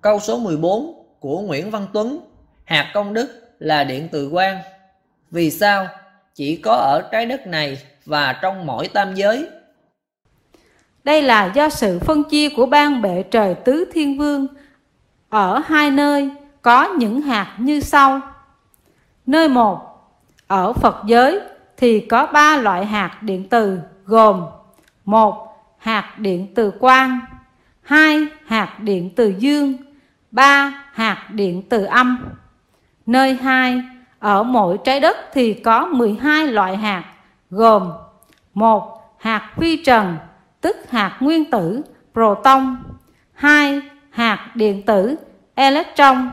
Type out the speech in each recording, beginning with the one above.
Câu số 14 của Nguyễn Văn Tuấn, hạt công đức là điện từ quang. Vì sao? Chỉ có ở trái đất này và trong mỗi tam giới. Đây là do sự phân chia của ban bệ trời tứ thiên vương ở hai nơi có những hạt như sau. Nơi một, ở Phật giới thì có ba loại hạt điện từ gồm một hạt điện từ quang, hai hạt điện từ dương, 3. hạt điện từ âm. Nơi 2. ở mỗi trái đất thì có 12 loại hạt gồm 1. hạt phi trần tức hạt nguyên tử proton, 2. hạt điện tử electron,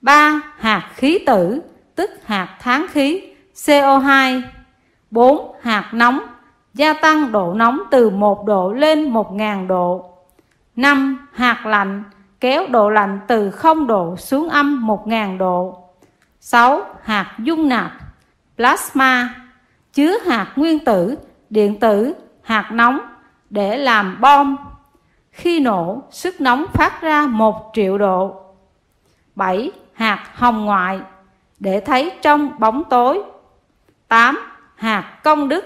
3. hạt khí tử tức hạt tháng khí CO2, 4 hạt nóng gia tăng độ nóng từ 1 độ lên 1.000 độ. 5. Hạt lạnh kéo độ lạnh từ 0 độ xuống âm 1000 độ. 6. Hạt dung nạp plasma chứa hạt nguyên tử, điện tử, hạt nóng để làm bom. Khi nổ, sức nóng phát ra 1 triệu độ. 7. Hạt hồng ngoại để thấy trong bóng tối. 8. Hạt công đức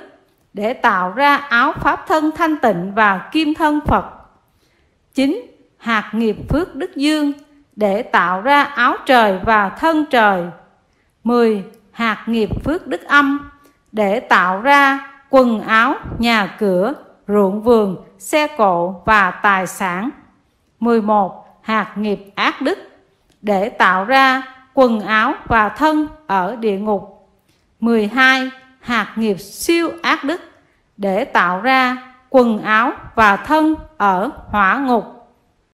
để tạo ra áo pháp thân thanh tịnh và kim thân Phật. 9. Hạt nghiệp phước đức dương để tạo ra áo trời và thân trời. 10. Hạt nghiệp phước đức âm để tạo ra quần áo, nhà cửa, ruộng vườn, xe cộ và tài sản. 11. Hạt nghiệp ác đức để tạo ra quần áo và thân ở địa ngục. 12. Hạt nghiệp siêu ác đức để tạo ra quần áo và thân ở hỏa ngục.